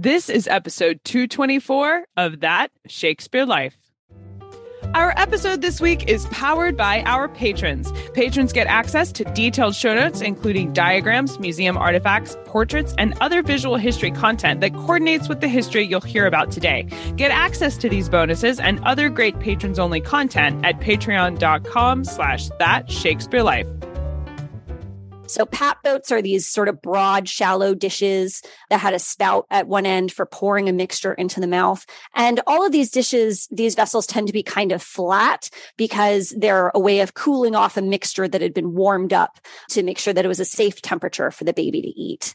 This is episode 224 of That Shakespeare Life. Our episode this week is powered by our patrons. Patrons get access to detailed show notes, including diagrams, museum artifacts, portraits, and other visual history content that coordinates with the history you'll hear about today. Get access to these bonuses and other great patrons-only content at patreon.com slash that Shakespeare Life. So pap boats are these sort of broad, shallow dishes that had a spout at one end for pouring a mixture into the mouth. And all of these dishes, these vessels tend to be kind of flat because they're a way of cooling off a mixture that had been warmed up to make sure that it was a safe temperature for the baby to eat.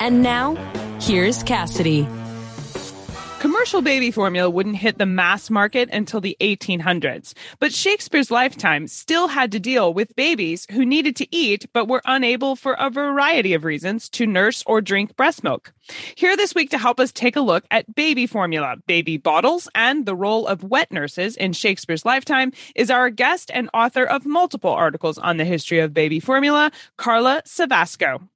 And now, here's Cassidy. Commercial baby formula wouldn't hit the mass market until the 1800s, but Shakespeare's lifetime still had to deal with babies who needed to eat but were unable for a variety of reasons to nurse or drink breast milk. Here this week to help us take a look at baby formula, baby bottles, and the role of wet nurses in Shakespeare's lifetime is our guest and author of multiple articles on the history of baby formula, Carla Cevasco.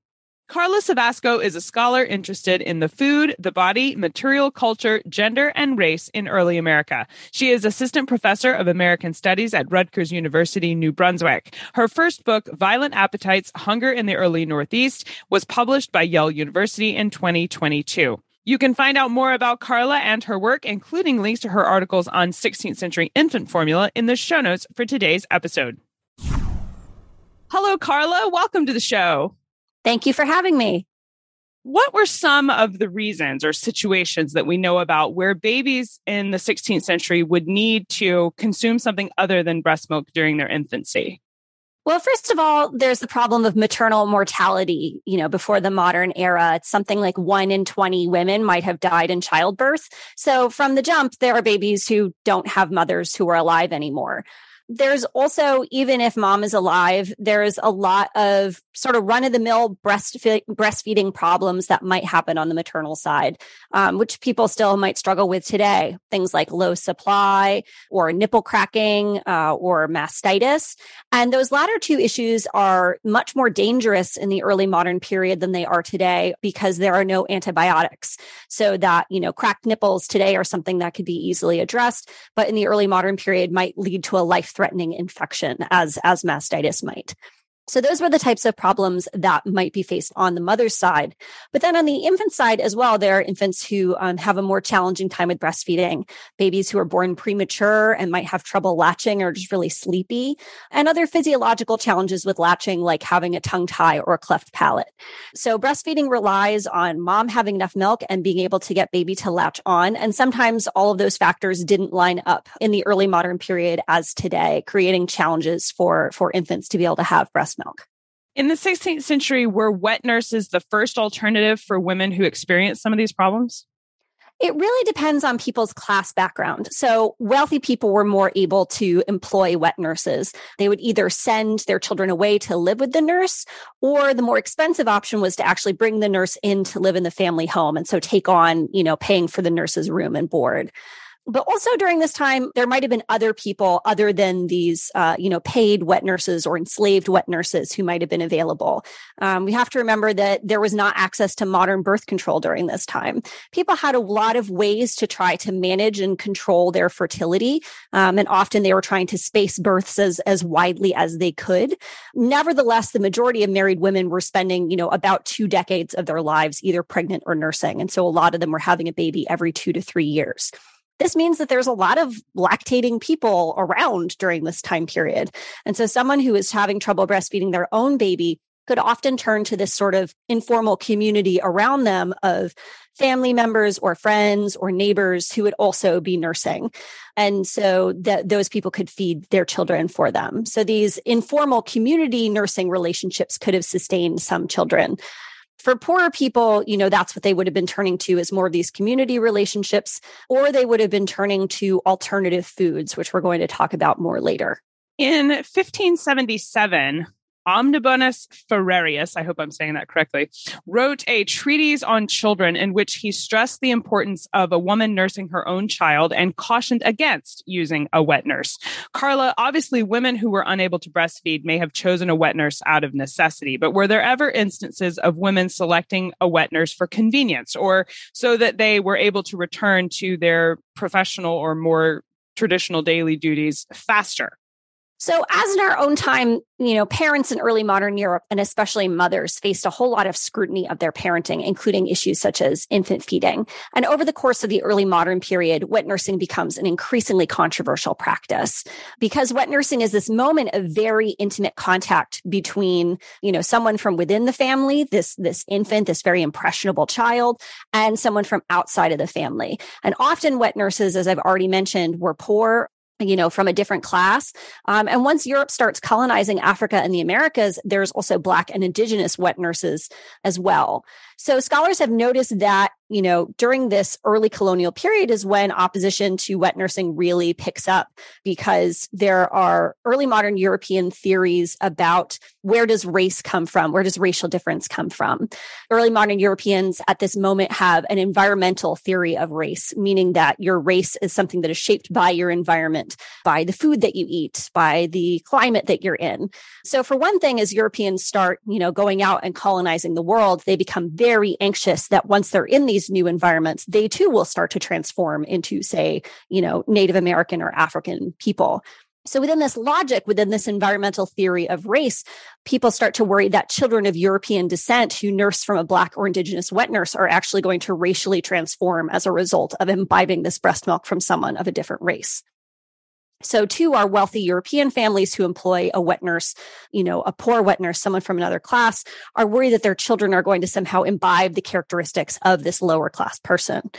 Carla Cevasco is a scholar interested in the food, the body, material culture, gender, and race in early America. She is assistant professor of American Studies at Rutgers University, New Brunswick. Her first book, Violent Appetites Hunger in the Early Northeast, was published by Yale University in 2022. You can find out more about Carla and her work, including links to her articles on 16th century infant formula, in the show notes for today's episode. Hello, Carla. Welcome to the show. Thank you for having me. What were some of the reasons or situations that we know about where babies in the 16th century would need to consume something other than breast milk during their infancy? Well, first of all, there's the problem of maternal mortality. You know, before the modern era, it's something like one in 20 women might have died in childbirth. So from the jump, there are babies who don't have mothers who are alive anymore there's also, even if mom is alive, there's a lot of sort of run of the mill breastfeeding problems that might happen on the maternal side, um, which people still might struggle with today. Things like low supply or nipple cracking uh, or mastitis. And those latter two issues are much more dangerous in the early modern period than they are today because there are no antibiotics. So that, you know, cracked nipples today are something that could be easily addressed, but in the early modern period might lead to a life threatening infection as, as mastitis might. So those were the types of problems that might be faced on the mother's side. But then on the infant side as well, there are infants who um, have a more challenging time with breastfeeding, babies who are born premature and might have trouble latching or just really sleepy, and other physiological challenges with latching, like having a tongue tie or a cleft palate. So breastfeeding relies on mom having enough milk and being able to get baby to latch on. And sometimes all of those factors didn't line up in the early modern period as today, creating challenges for, for infants to be able to have breast breast milk. In the 16th century, were wet nurses the first alternative for women who experienced some of these problems? It really depends on people's class background. So wealthy people were more able to employ wet nurses. They would either send their children away to live with the nurse, or the more expensive option was to actually bring the nurse in to live in the family home. And so take on, you know, paying for the nurse's room and board. But also during this time, there might have been other people other than these, uh, you know, paid wet nurses or enslaved wet nurses who might have been available. Um, we have to remember that there was not access to modern birth control during this time. People had a lot of ways to try to manage and control their fertility, um, and often they were trying to space births as as widely as they could. Nevertheless, the majority of married women were spending, you know, about two decades of their lives either pregnant or nursing, and so a lot of them were having a baby every two to three years. This means that there's a lot of lactating people around during this time period. And so someone who is having trouble breastfeeding their own baby could often turn to this sort of informal community around them of family members or friends or neighbors who would also be nursing. And so that those people could feed their children for them. So these informal community nursing relationships could have sustained some children For poorer people, you know, that's what they would have been turning to is more of these community relationships, or they would have been turning to alternative foods, which we're going to talk about more later. In 1577, Omnibus Ferrarius, I hope I'm saying that correctly, wrote a treatise on children in which he stressed the importance of a woman nursing her own child and cautioned against using a wet nurse. Carla, obviously, women who were unable to breastfeed may have chosen a wet nurse out of necessity, but were there ever instances of women selecting a wet nurse for convenience or so that they were able to return to their professional or more traditional daily duties faster? So, as in our own time, you know, parents in early modern Europe and especially mothers faced a whole lot of scrutiny of their parenting, including issues such as infant feeding. And over the course of the early modern period, wet nursing becomes an increasingly controversial practice because wet nursing is this moment of very intimate contact between, you know, someone from within the family, this, this infant, this very impressionable child, and someone from outside of the family. And often wet nurses, as I've already mentioned, were poor you know, from a different class. Um, and once Europe starts colonizing Africa and the Americas, there's also Black and Indigenous wet nurses as well. So scholars have noticed that, you know, during this early colonial period is when opposition to wet nursing really picks up because there are early modern European theories about where does race come from? Where does racial difference come from? Early modern Europeans at this moment have an environmental theory of race, meaning that your race is something that is shaped by your environment, by the food that you eat, by the climate that you're in. So for one thing, as Europeans start, you know, going out and colonizing the world, they become very anxious that once they're in these new environments, they too will start to transform into, say, you know, Native American or African people. So within this logic, within this environmental theory of race, people start to worry that children of European descent who nurse from a black or indigenous wet nurse are actually going to racially transform as a result of imbibing this breast milk from someone of a different race. So too are wealthy European families who employ a wet nurse, you know, a poor wet nurse, someone from another class are worried that their children are going to somehow imbibe the characteristics of this lower class person.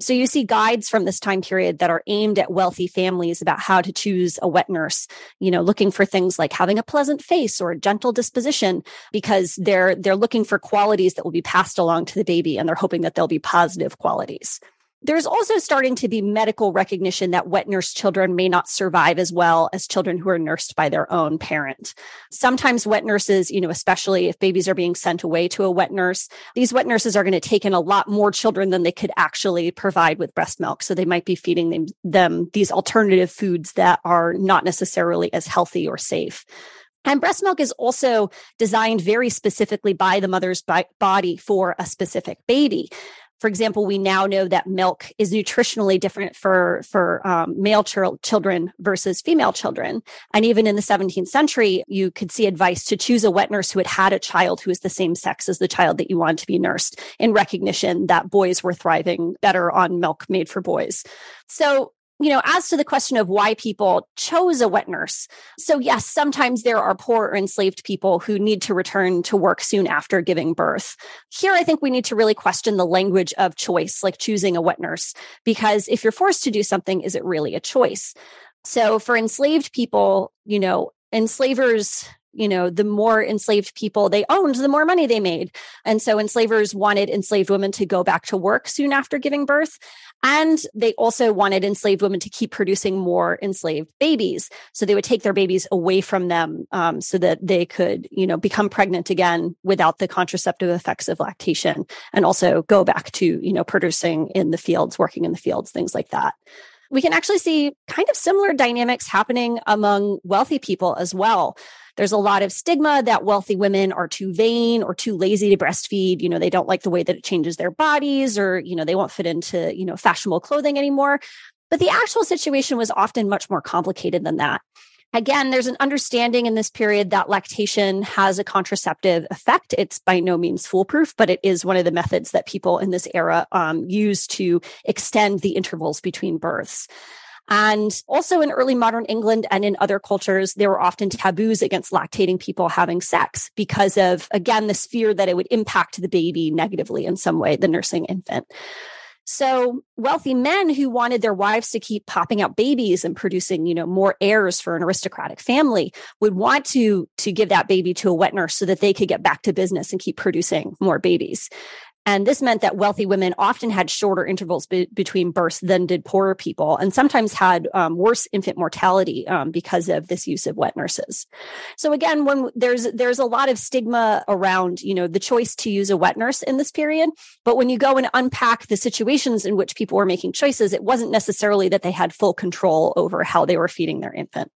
So you see guides from this time period that are aimed at wealthy families about how to choose a wet nurse, you know, looking for things like having a pleasant face or a gentle disposition because they're, they're looking for qualities that will be passed along to the baby and they're hoping that they'll be positive qualities. There's also starting to be medical recognition that wet nurse children may not survive as well as children who are nursed by their own parent. Sometimes wet nurses, you know, especially if babies are being sent away to a wet nurse, these wet nurses are going to take in a lot more children than they could actually provide with breast milk. So they might be feeding them, them these alternative foods that are not necessarily as healthy or safe. And breast milk is also designed very specifically by the mother's body for a specific baby for example, we now know that milk is nutritionally different for for um, male ch- children versus female children. And even in the 17th century, you could see advice to choose a wet nurse who had had a child who is the same sex as the child that you want to be nursed, in recognition that boys were thriving better on milk made for boys. So you know, as to the question of why people chose a wet nurse. So, yes, sometimes there are poor or enslaved people who need to return to work soon after giving birth. Here, I think we need to really question the language of choice, like choosing a wet nurse, because if you're forced to do something, is it really a choice? So, for enslaved people, you know, enslavers you know, the more enslaved people they owned, the more money they made. And so enslavers wanted enslaved women to go back to work soon after giving birth. And they also wanted enslaved women to keep producing more enslaved babies. So they would take their babies away from them um, so that they could, you know, become pregnant again without the contraceptive effects of lactation and also go back to, you know, producing in the fields, working in the fields, things like that we can actually see kind of similar dynamics happening among wealthy people as well. There's a lot of stigma that wealthy women are too vain or too lazy to breastfeed. You know, they don't like the way that it changes their bodies or, you know, they won't fit into, you know, fashionable clothing anymore. But the actual situation was often much more complicated than that. Again, there's an understanding in this period that lactation has a contraceptive effect. It's by no means foolproof, but it is one of the methods that people in this era um, use to extend the intervals between births. And also in early modern England and in other cultures, there were often taboos against lactating people having sex because of, again, this fear that it would impact the baby negatively in some way, the nursing infant. So wealthy men who wanted their wives to keep popping out babies and producing, you know, more heirs for an aristocratic family would want to, to give that baby to a wet nurse so that they could get back to business and keep producing more babies. And this meant that wealthy women often had shorter intervals be- between births than did poorer people, and sometimes had um, worse infant mortality um, because of this use of wet nurses. So again, when there's there's a lot of stigma around you know the choice to use a wet nurse in this period, but when you go and unpack the situations in which people were making choices, it wasn't necessarily that they had full control over how they were feeding their infant.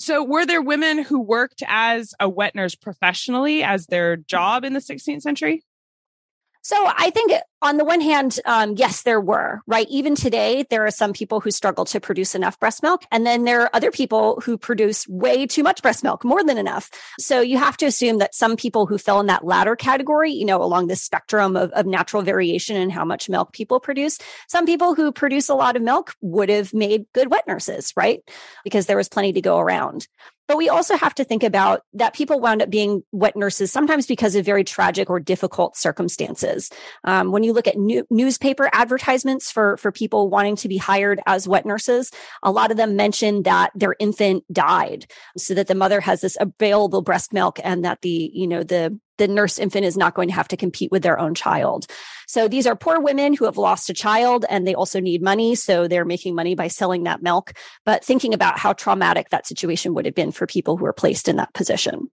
So, were there women who worked as a wet nurse professionally as their job in the 16th century? So I think on the one hand, um, yes, there were, right? Even today, there are some people who struggle to produce enough breast milk. And then there are other people who produce way too much breast milk, more than enough. So you have to assume that some people who fell in that latter category, you know, along this spectrum of, of natural variation and how much milk people produce, some people who produce a lot of milk would have made good wet nurses, right? Because there was plenty to go around. But we also have to think about that people wound up being wet nurses sometimes because of very tragic or difficult circumstances. Um, when you look at new, newspaper advertisements for, for people wanting to be hired as wet nurses, a lot of them mention that their infant died so that the mother has this available breast milk and that the, you know, the, the nurse infant is not going to have to compete with their own child. So these are poor women who have lost a child and they also need money. So they're making money by selling that milk. But thinking about how traumatic that situation would have been for people who are placed in that position.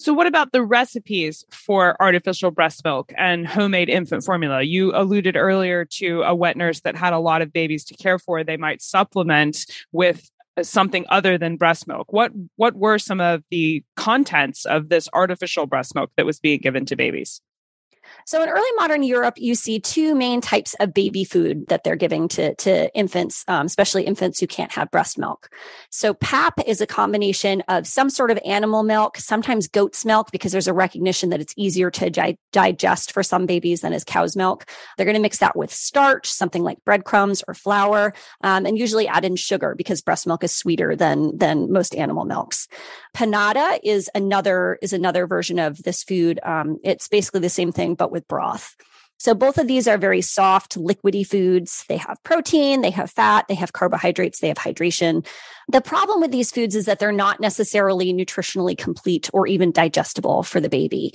So, what about the recipes for artificial breast milk and homemade infant formula? You alluded earlier to a wet nurse that had a lot of babies to care for. They might supplement with something other than breast milk. What what were some of the contents of this artificial breast milk that was being given to babies? So in early modern Europe, you see two main types of baby food that they're giving to, to infants, um, especially infants who can't have breast milk. So pap is a combination of some sort of animal milk, sometimes goat's milk, because there's a recognition that it's easier to di- digest for some babies than is cow's milk. They're going to mix that with starch, something like breadcrumbs or flour, um, and usually add in sugar because breast milk is sweeter than, than most animal milks. Panada is another, is another version of this food. Um, it's basically the same thing, but with broth. So both of these are very soft, liquidy foods. They have protein, they have fat, they have carbohydrates, they have hydration. The problem with these foods is that they're not necessarily nutritionally complete or even digestible for the baby.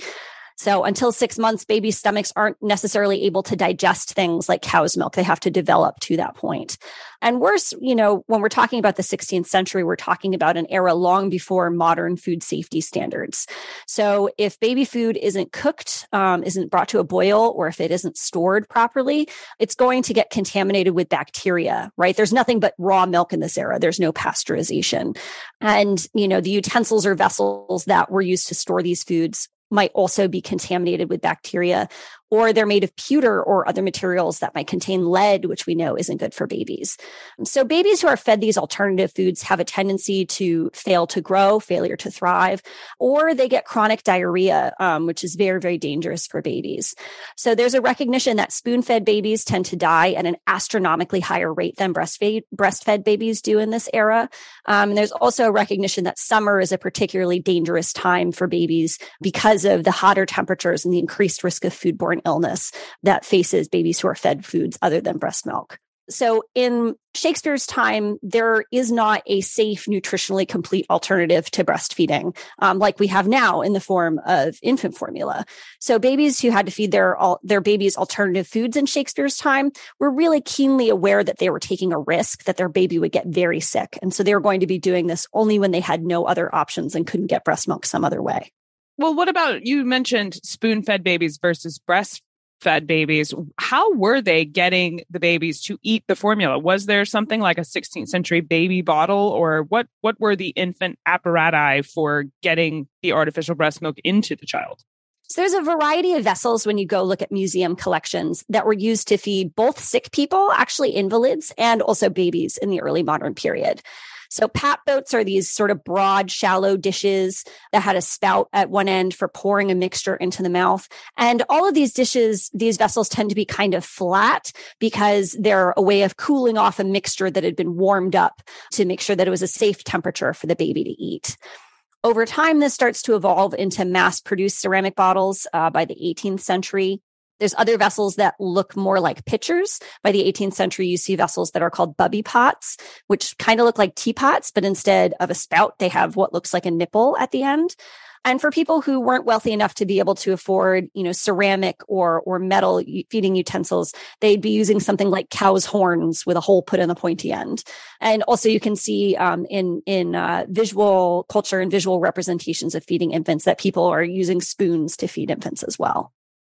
So until six months, baby stomachs aren't necessarily able to digest things like cow's milk. They have to develop to that point. And worse, you know, when we're talking about the 16th century, we're talking about an era long before modern food safety standards. So if baby food isn't cooked, um, isn't brought to a boil, or if it isn't stored properly, it's going to get contaminated with bacteria, right? There's nothing but raw milk in this era. There's no pasteurization. And, you know, the utensils or vessels that were used to store these foods might also be contaminated with bacteria or they're made of pewter or other materials that might contain lead, which we know isn't good for babies. So babies who are fed these alternative foods have a tendency to fail to grow, failure to thrive, or they get chronic diarrhea, um, which is very, very dangerous for babies. So there's a recognition that spoon-fed babies tend to die at an astronomically higher rate than breastfed, breastfed babies do in this era. Um, and there's also a recognition that summer is a particularly dangerous time for babies because of the hotter temperatures and the increased risk of foodborne illness that faces babies who are fed foods other than breast milk. So in Shakespeare's time, there is not a safe, nutritionally complete alternative to breastfeeding, um, like we have now in the form of infant formula. So babies who had to feed their their babies alternative foods in Shakespeare's time were really keenly aware that they were taking a risk that their baby would get very sick, and so they were going to be doing this only when they had no other options and couldn't get breast milk some other way. Well, what about you mentioned spoon fed babies versus breast fed babies? How were they getting the babies to eat the formula? Was there something like a 16th century baby bottle or what what were the infant apparatus for getting the artificial breast milk into the child? So there's a variety of vessels when you go look at museum collections that were used to feed both sick people, actually invalids, and also babies in the early modern period. So pap boats are these sort of broad, shallow dishes that had a spout at one end for pouring a mixture into the mouth. And all of these dishes, these vessels tend to be kind of flat because they're a way of cooling off a mixture that had been warmed up to make sure that it was a safe temperature for the baby to eat. Over time, this starts to evolve into mass produced ceramic bottles uh, by the 18th century. There's other vessels that look more like pitchers. By the 18th century, you see vessels that are called bubby pots, which kind of look like teapots, but instead of a spout, they have what looks like a nipple at the end. And for people who weren't wealthy enough to be able to afford, you know, ceramic or or metal feeding utensils, they'd be using something like cow's horns with a hole put in the pointy end. And also, you can see um, in in uh, visual culture and visual representations of feeding infants that people are using spoons to feed infants as well.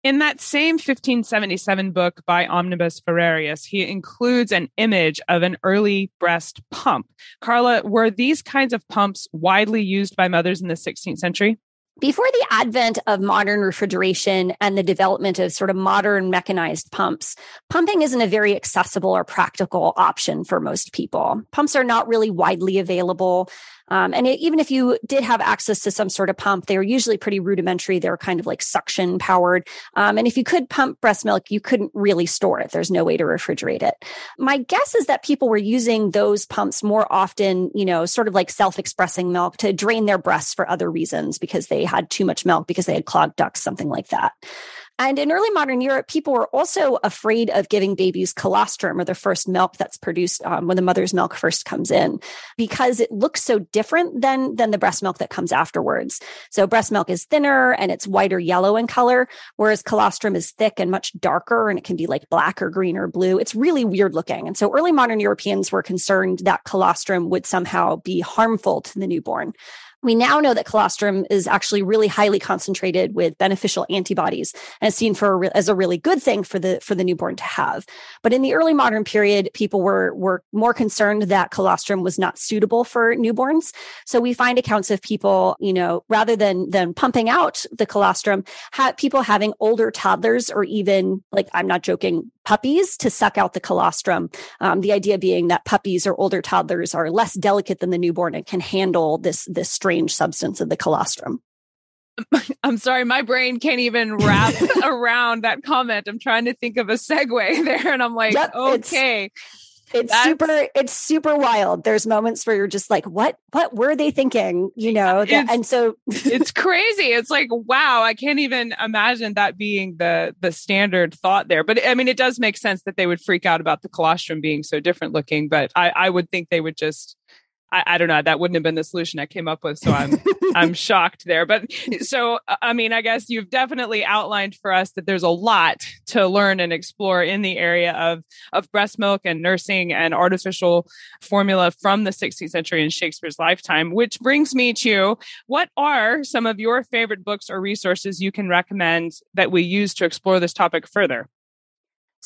In that same 1577 book by Omnibus Ferrarius, he includes an image of an early breast pump. Carla, were these kinds of pumps widely used by mothers in the 16th century? Before the advent of modern refrigeration and the development of sort of modern mechanized pumps, pumping isn't a very accessible or practical option for most people. Pumps are not really widely available. Um, and it, even if you did have access to some sort of pump, they were usually pretty rudimentary. They were kind of like suction powered. Um, and if you could pump breast milk, you couldn't really store it. There's no way to refrigerate it. My guess is that people were using those pumps more often, you know, sort of like self expressing milk to drain their breasts for other reasons because they had too much milk because they had clogged ducts, something like that. And in early modern Europe, people were also afraid of giving babies colostrum or the first milk that's produced um, when the mother's milk first comes in because it looks so different than, than the breast milk that comes afterwards. So breast milk is thinner and it's whiter yellow in color, whereas colostrum is thick and much darker and it can be like black or green or blue. It's really weird looking. And so early modern Europeans were concerned that colostrum would somehow be harmful to the newborn. We now know that colostrum is actually really highly concentrated with beneficial antibodies and seen for as a really good thing for the for the newborn to have. But in the early modern period, people were were more concerned that colostrum was not suitable for newborns. So we find accounts of people, you know, rather than than pumping out the colostrum, have people having older toddlers or even like I'm not joking, puppies to suck out the colostrum. Um, the idea being that puppies or older toddlers are less delicate than the newborn and can handle this this strange substance of the colostrum. I'm sorry, my brain can't even wrap around that comment. I'm trying to think of a segue there, and I'm like, yep, okay. It's, it's super it's super wild. There's moments where you're just like what what were they thinking? You know that, and so it's crazy. It's like wow i can't even imagine that being the the standard thought there. But i mean it does make sense that they would freak out about the colostrum being so different looking but i i would think they would just I, I, don't know. That wouldn't have been the solution I came up with. So I'm I'm shocked there. But so uh, I mean, I guess you've definitely outlined for us that there's a lot to learn and explore in the area of of breast milk and nursing and artificial formula from the 16th century in Shakespeare's lifetime. Which brings me to what are some of your favorite books or resources you can recommend that we use to explore this topic further?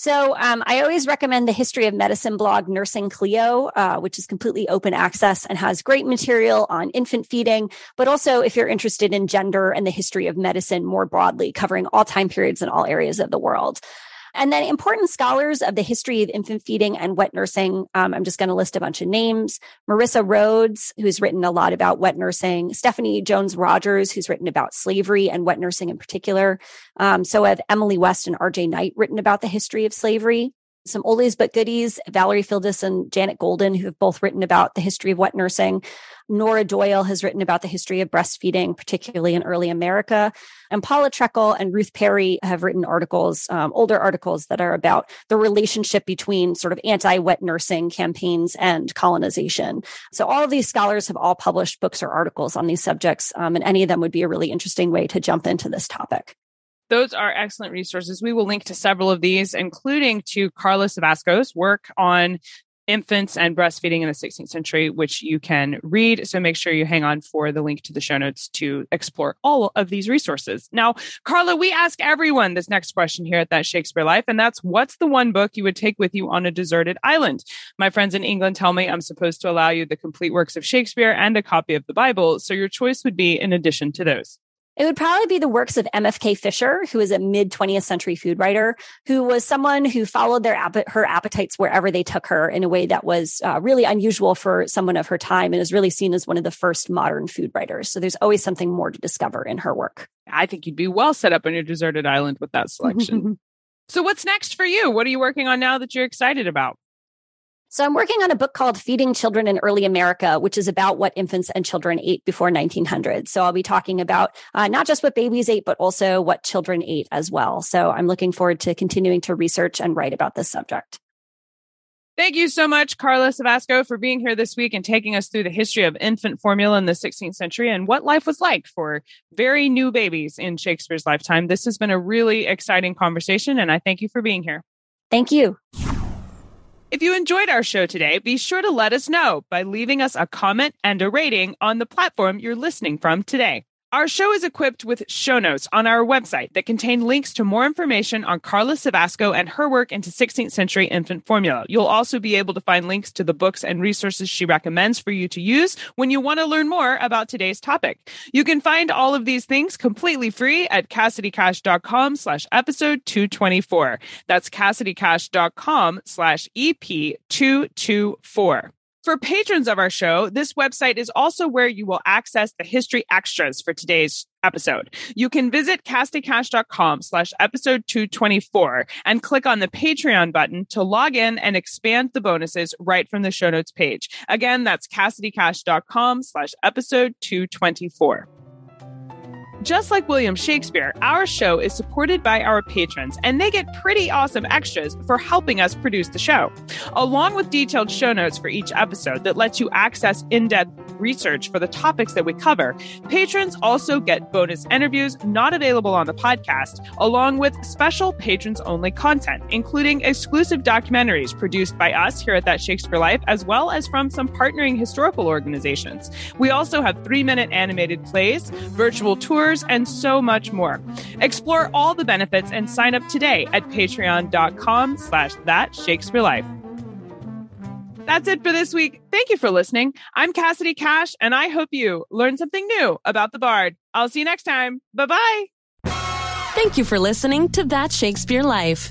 So um, I always recommend the History of Medicine blog, Nursing Clio, uh, which is completely open access and has great material on infant feeding, but also if you're interested in gender and the history of medicine more broadly, covering all time periods in all areas of the world. And then important scholars of the history of infant feeding and wet nursing. Um, I'm just going to list a bunch of names. Marissa Rhodes, who's written a lot about wet nursing. Stephanie Jones Rogers, who's written about slavery and wet nursing in particular. Um, so have Emily West and RJ Knight written about the history of slavery some oldies but goodies, Valerie Fildes and Janet Golden, who have both written about the history of wet nursing. Nora Doyle has written about the history of breastfeeding, particularly in early America. And Paula Treckel and Ruth Perry have written articles, um, older articles that are about the relationship between sort of anti-wet nursing campaigns and colonization. So all of these scholars have all published books or articles on these subjects, um, and any of them would be a really interesting way to jump into this topic. Those are excellent resources. We will link to several of these, including to Carla Cevasco's work on infants and breastfeeding in the 16th century, which you can read. So make sure you hang on for the link to the show notes to explore all of these resources. Now, Carla, we ask everyone this next question here at That Shakespeare Life, and that's what's the one book you would take with you on a deserted island? My friends in England tell me I'm supposed to allow you the complete works of Shakespeare and a copy of the Bible. So your choice would be in addition to those. It would probably be the works of MFK Fisher, who is a mid 20th century food writer, who was someone who followed their her appetites wherever they took her in a way that was uh, really unusual for someone of her time and is really seen as one of the first modern food writers. So there's always something more to discover in her work. I think you'd be well set up on your deserted island with that selection. so what's next for you? What are you working on now that you're excited about? So I'm working on a book called Feeding Children in Early America, which is about what infants and children ate before 1900. So I'll be talking about uh, not just what babies ate, but also what children ate as well. So I'm looking forward to continuing to research and write about this subject. Thank you so much, Carla Cevasco, for being here this week and taking us through the history of infant formula in the 16th century and what life was like for very new babies in Shakespeare's lifetime. This has been a really exciting conversation, and I thank you for being here. Thank you. If you enjoyed our show today, be sure to let us know by leaving us a comment and a rating on the platform you're listening from today. Our show is equipped with show notes on our website that contain links to more information on Carla Cevasco and her work into 16th century infant formula. You'll also be able to find links to the books and resources she recommends for you to use when you want to learn more about today's topic. You can find all of these things completely free at CassidyCash.com slash episode 224. That's CassidyCash.com slash EP 224. For patrons of our show, this website is also where you will access the history extras for today's episode. You can visit cassidycash.com slash episode 224 and click on the Patreon button to log in and expand the bonuses right from the show notes page. Again, that's cassidycash.com slash episode 224. Just like William Shakespeare, our show is supported by our patrons, and they get pretty awesome extras for helping us produce the show. Along with detailed show notes for each episode that lets you access in depth research for the topics that we cover, patrons also get bonus interviews not available on the podcast, along with special patrons only content, including exclusive documentaries produced by us here at That Shakespeare Life, as well as from some partnering historical organizations. We also have three minute animated plays, virtual tours, and so much more. Explore all the benefits and sign up today at patreon.com slash that Shakespeare Life. That's it for this week. Thank you for listening. I'm Cassidy Cash, and I hope you learned something new about the Bard. I'll see you next time. Bye bye. Thank you for listening to That Shakespeare Life.